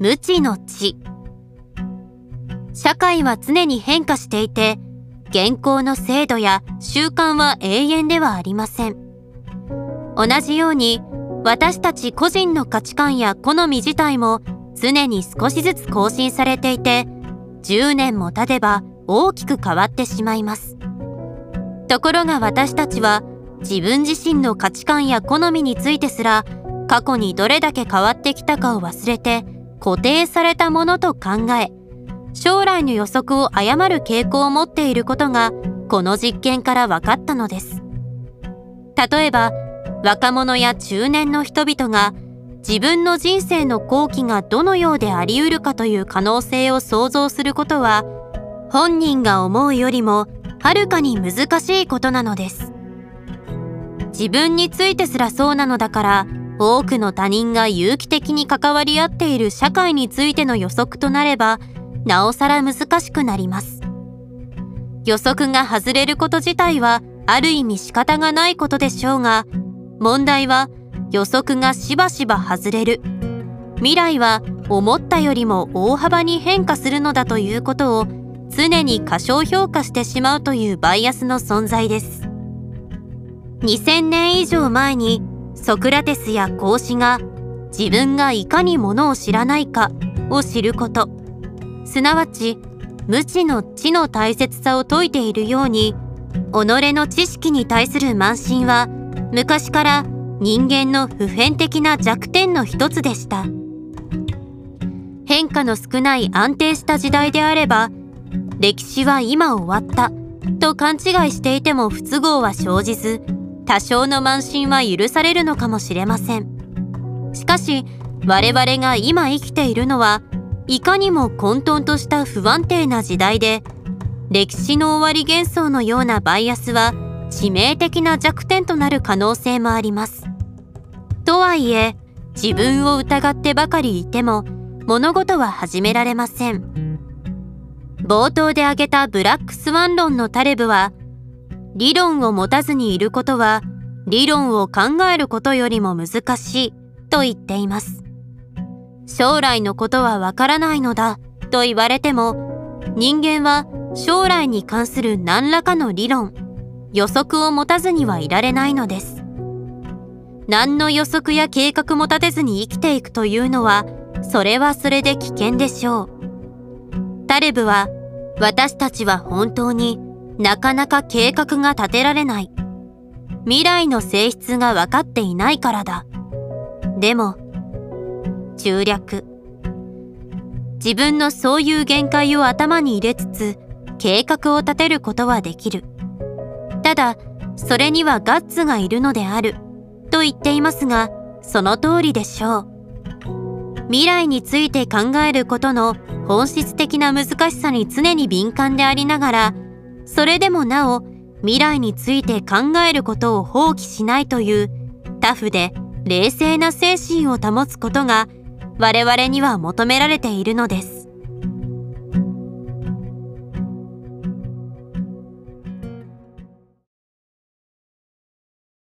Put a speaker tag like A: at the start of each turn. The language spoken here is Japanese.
A: 無知の知。社会は常に変化していて現行の制度や習慣は永遠ではありません。同じように私たち個人の価値観や好み自体も常に少しずつ更新されていて10年も経てば大きく変わってしまいます。ところが私たちは自分自身の価値観や好みについてすら過去にどれだけ変わってきたかを忘れて固定されたものと考え将来の予測を誤る傾向を持っていることがこの実験から分かったのです。例えば若者や中年の人々が自分の人生の後期がどのようであり得るかという可能性を想像することは本人が思うよりもはるかに難しいことなのです。自分についてすらそうなのだから多くの他人が有機的に関わり合っている社会についての予測となればなおさら難しくなります。予測が外れること自体はある意味仕方がないことでしょうが問題は予測がしばしば外れる。未来は思ったよりも大幅に変化するのだということを常に過小評価してしまうというバイアスの存在です。2000年以上前にソクラテスや孔子が自分がいかにものを知らないかを知ること。すなわち無知の知の大切さを説いているように己の知識に対する慢心は昔から人間の普遍的な弱点の一つでした。変化の少ない安定した時代であれば歴史は今終わったと勘違いしていても不都合は生じず多少の慢心は許されるのかもしれません。しかし我々が今生きているのはいかにも混沌とした不安定な時代で歴史の終わり幻想のようなバイアスは致命的な弱点となる可能性もあります。とはいえ自分を疑ってばかりいても物事は始められません。冒頭で挙げたブラックスワン論のタレブは理論を持たずにいることは理論を考えることよりも難しいと言っています。将来のことはわからないのだと言われても人間は将来に関する何らかの理論予測を持たずにはいられないのです。何の予測や計画も立てずに生きていくというのはそれはそれで危険でしょう。タレブは私たちは本当になかなか計画が立てられない。未来の性質が分かっていないからだ。でも、中略。自分のそういう限界を頭に入れつつ、計画を立てることはできる。ただ、それにはガッツがいるのである。と言っていますが、その通りでしょう。未来について考えることの本質的な難しさに常に敏感でありながら、それでもなお未来について考えることを放棄しないというタフで冷静な精神を保つことが我々には求められているのです。